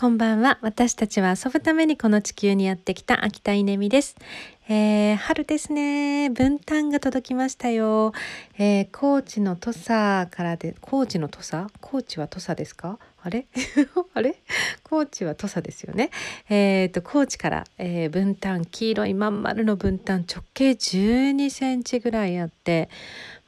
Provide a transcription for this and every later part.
こんばんは。私たちは遊ぶためにこの地球にやってきた秋田稲美です。えー、春ですね。分担が届きましたよ。えー、高知の土佐からで、高知の土佐？高知は土佐ですか？あれ？あれ？高知は土佐ですよね。えっ、ー、と、高知から、えー、分担、黄色いまん丸の分担、直径12センチぐらいあって、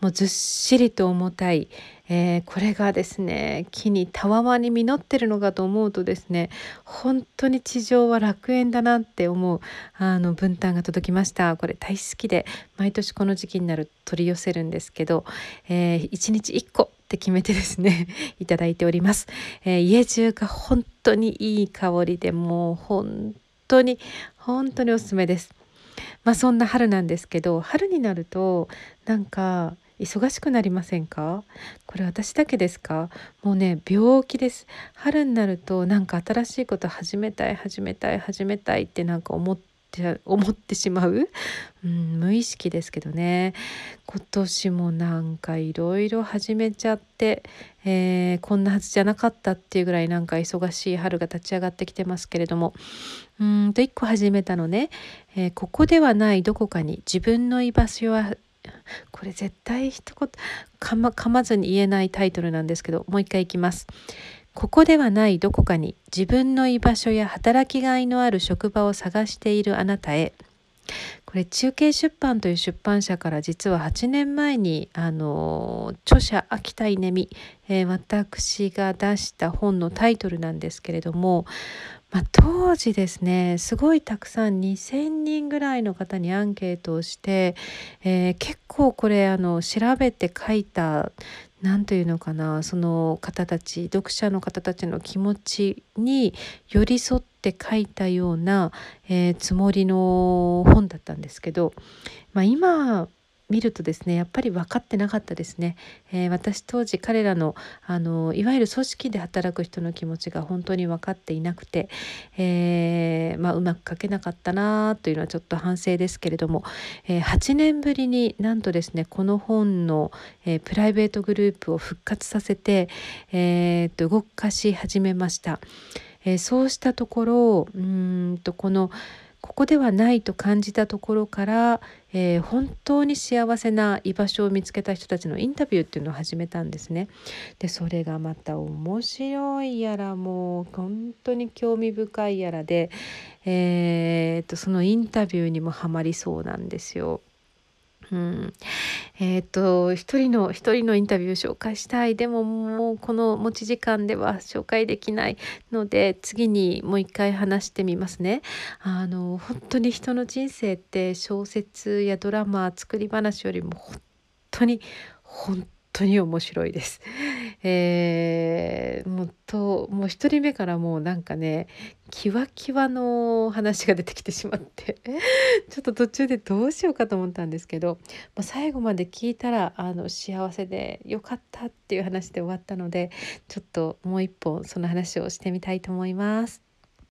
もうずっしりと重たい、えー、これがですね木にたわわに実ってるのかと思うとですね本当に地上は楽園だなって思うあの分担が届きました。これ大好きで毎年この時期になる取り寄せるんですけど、えー、1日1個って決めてですね いただいております、えー、家中が本当にいい香りでもう本当に本当におすすめです。まあそんな春なんですけど春になるとなんか忙しくなりませんか？これ私だけですか？もうね病気です。春になるとなんか新しいこと始めたい始めたい始めたいってなんか思って思ってしまう、うん、無意識ですけどね。今年もなんかいろいろ始めちゃって、えー、こんなはずじゃなかったっていうぐらいなんか忙しい春が立ち上がってきてますけれども。うんと1個始めたのね、えー、ここではないどこかに自分の居場所はこれ絶対一言かま噛まずに言えないタイトルなんですけどもう一回いきます。ここではないどこかに自分の居場所や働きがいのある職場を探しているあなたへ。これ中継出版という出版社から実は8年前にあの著者秋田稲美、えー、私が出した本のタイトルなんですけれどもまあ、当時ですねすごいたくさん2,000人ぐらいの方にアンケートをして、えー、結構これあの調べて書いた何というのかなその方たち読者の方たちの気持ちに寄り添って書いたような、えー、つもりの本だったんですですけど、まあ、今見るとですねやっぱり分かってなかったですね、えー、私当時彼らのあのいわゆる組織で働く人の気持ちが本当に分かっていなくて、えー、まあ、うまく書けなかったなというのはちょっと反省ですけれども、えー、8年ぶりになんとですねこの本の、えプライベートグループを復活させて、えー、と動かし始めました。えそうしたところうんとこのここではないと感じたところから、えー、本当に幸せな居場所を見つけた人たちのインタビューっていうのを始めたんですね。でそれがまた面白いやらもう本当に興味深いやらで、えー、とそのインタビューにもハマりそうなんですよ。うん、えっ、と一人の一人のインタビューを紹介したいでももうこの持ち時間では紹介できないので次にもう一回話してみますね。あの本当に人の人生って小説やドラマ作り話よりも本当に本当に面白いです。えー、もうともう1人目からもうなんかねキワキワの話が出てきてしまって ちょっと途中でどうしようかと思ったんですけど、まあ、最後まで聞いたらあの幸せでよかったっていう話で終わったのでちょっともう一本その話をしてみたいと思います。